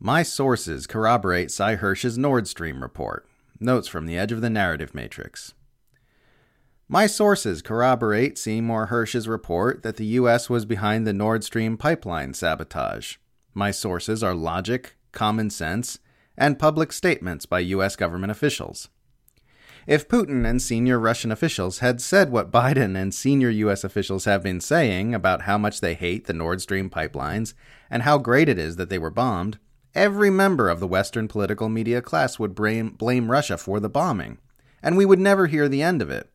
My sources corroborate Sy Hersh's Nord Stream report. Notes from the edge of the narrative matrix. My sources corroborate Seymour Hersh's report that the U.S. was behind the Nord Stream pipeline sabotage. My sources are logic, common sense, and public statements by U.S. government officials. If Putin and senior Russian officials had said what Biden and senior U.S. officials have been saying about how much they hate the Nord Stream pipelines and how great it is that they were bombed, every member of the Western political media class would blame, blame Russia for the bombing, and we would never hear the end of it.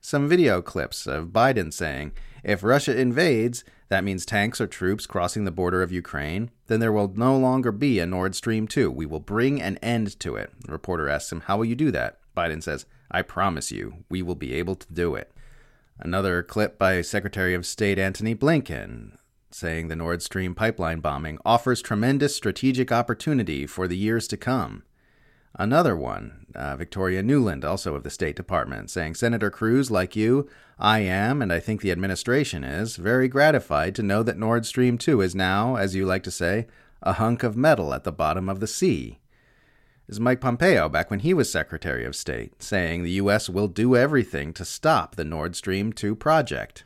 Some video clips of Biden saying, if Russia invades, that means tanks or troops crossing the border of Ukraine, then there will no longer be a Nord Stream 2. We will bring an end to it. The reporter asks him, How will you do that? Biden says, I promise you, we will be able to do it. Another clip by Secretary of State Antony Blinken saying the Nord Stream pipeline bombing offers tremendous strategic opportunity for the years to come. Another one, uh, Victoria Nuland, also of the State Department, saying, Senator Cruz, like you, I am, and I think the administration is, very gratified to know that Nord Stream 2 is now, as you like to say, a hunk of metal at the bottom of the sea is Mike Pompeo back when he was Secretary of State, saying the U.S. will do everything to stop the Nord Stream 2 project.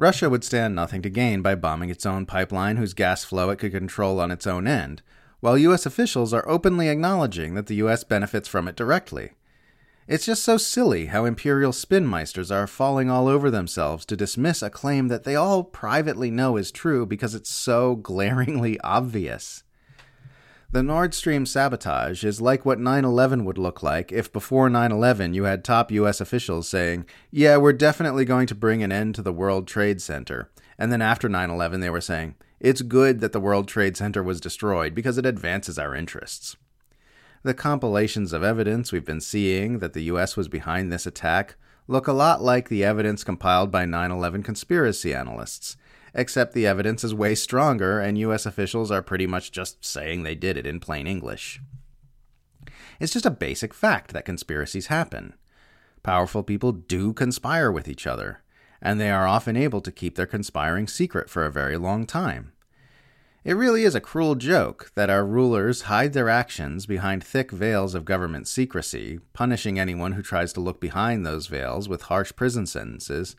Russia would stand nothing to gain by bombing its own pipeline whose gas flow it could control on its own end, while U.S. officials are openly acknowledging that the U.S. benefits from it directly. It's just so silly how imperial spinmeisters are falling all over themselves to dismiss a claim that they all privately know is true because it's so glaringly obvious. The Nord Stream sabotage is like what 9 11 would look like if before 9 11 you had top US officials saying, Yeah, we're definitely going to bring an end to the World Trade Center. And then after 9 11, they were saying, It's good that the World Trade Center was destroyed because it advances our interests. The compilations of evidence we've been seeing that the US was behind this attack look a lot like the evidence compiled by 9 11 conspiracy analysts except the evidence is way stronger, and US officials are pretty much just saying they did it in plain English. It's just a basic fact that conspiracies happen. Powerful people do conspire with each other, and they are often able to keep their conspiring secret for a very long time. It really is a cruel joke that our rulers hide their actions behind thick veils of government secrecy, punishing anyone who tries to look behind those veils with harsh prison sentences,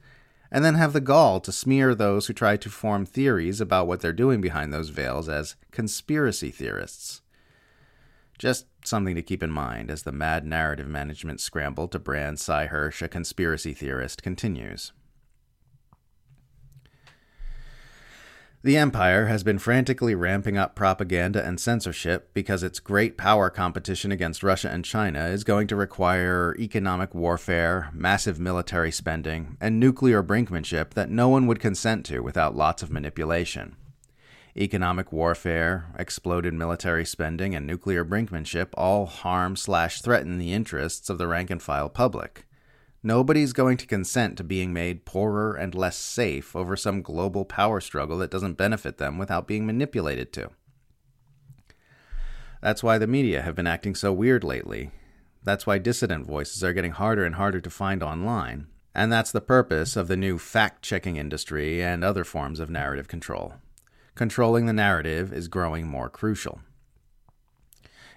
and then have the gall to smear those who try to form theories about what they're doing behind those veils as conspiracy theorists. Just something to keep in mind as the mad narrative management scramble to brand Sy Hersh a conspiracy theorist continues. The Empire has been frantically ramping up propaganda and censorship because its great power competition against Russia and China is going to require economic warfare, massive military spending, and nuclear brinkmanship that no one would consent to without lots of manipulation. Economic warfare, exploded military spending, and nuclear brinkmanship all harm slash threaten the interests of the rank and file public. Nobody's going to consent to being made poorer and less safe over some global power struggle that doesn't benefit them without being manipulated to. That's why the media have been acting so weird lately. That's why dissident voices are getting harder and harder to find online. And that's the purpose of the new fact checking industry and other forms of narrative control. Controlling the narrative is growing more crucial.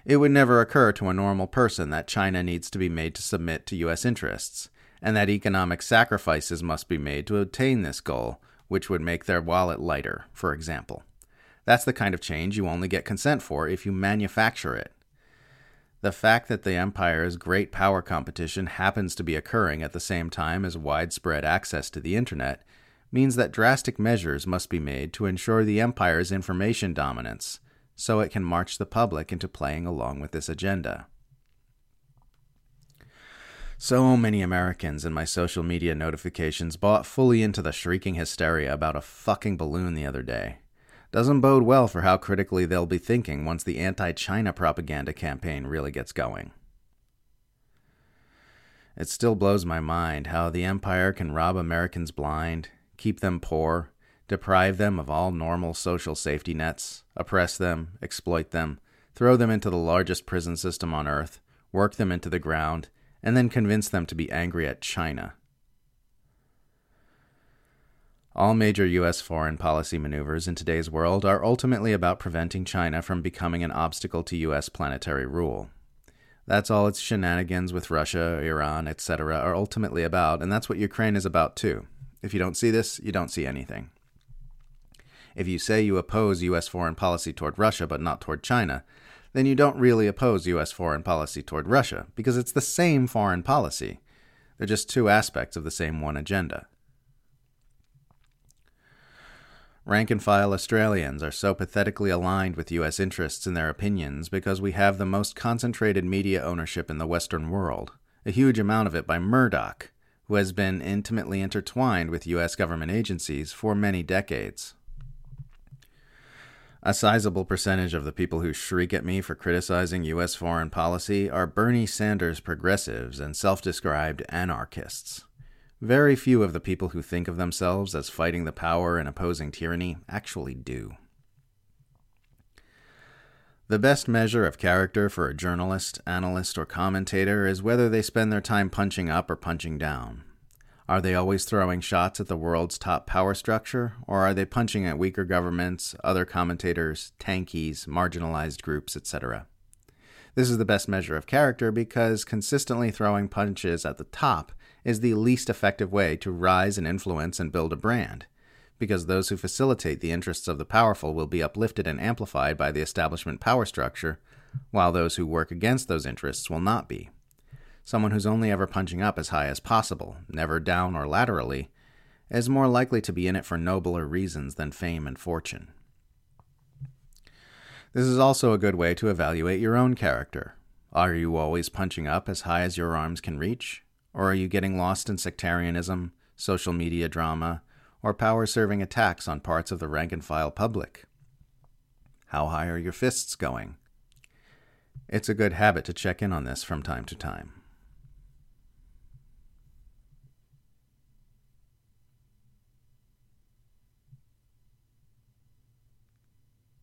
It would never occur to a normal person that China needs to be made to submit to U.S. interests and that economic sacrifices must be made to attain this goal, which would make their wallet lighter, for example. That's the kind of change you only get consent for if you manufacture it. The fact that the empire's great power competition happens to be occurring at the same time as widespread access to the internet means that drastic measures must be made to ensure the empire's information dominance, so it can march the public into playing along with this agenda. So many Americans in my social media notifications bought fully into the shrieking hysteria about a fucking balloon the other day. Doesn't bode well for how critically they'll be thinking once the anti China propaganda campaign really gets going. It still blows my mind how the empire can rob Americans blind, keep them poor, deprive them of all normal social safety nets, oppress them, exploit them, throw them into the largest prison system on earth, work them into the ground, and then convince them to be angry at China. All major U.S. foreign policy maneuvers in today's world are ultimately about preventing China from becoming an obstacle to U.S. planetary rule. That's all its shenanigans with Russia, Iran, etc. are ultimately about, and that's what Ukraine is about too. If you don't see this, you don't see anything. If you say you oppose U.S. foreign policy toward Russia but not toward China, then you don't really oppose U.S. foreign policy toward Russia, because it's the same foreign policy. They're just two aspects of the same one agenda. Rank and file Australians are so pathetically aligned with U.S. interests in their opinions because we have the most concentrated media ownership in the Western world, a huge amount of it by Murdoch, who has been intimately intertwined with U.S. government agencies for many decades. A sizable percentage of the people who shriek at me for criticizing U.S. foreign policy are Bernie Sanders progressives and self described anarchists. Very few of the people who think of themselves as fighting the power and opposing tyranny actually do. The best measure of character for a journalist, analyst, or commentator is whether they spend their time punching up or punching down. Are they always throwing shots at the world's top power structure, or are they punching at weaker governments, other commentators, tankies, marginalized groups, etc.? This is the best measure of character because consistently throwing punches at the top is the least effective way to rise in influence and build a brand, because those who facilitate the interests of the powerful will be uplifted and amplified by the establishment power structure, while those who work against those interests will not be. Someone who's only ever punching up as high as possible, never down or laterally, is more likely to be in it for nobler reasons than fame and fortune. This is also a good way to evaluate your own character. Are you always punching up as high as your arms can reach? Or are you getting lost in sectarianism, social media drama, or power serving attacks on parts of the rank and file public? How high are your fists going? It's a good habit to check in on this from time to time.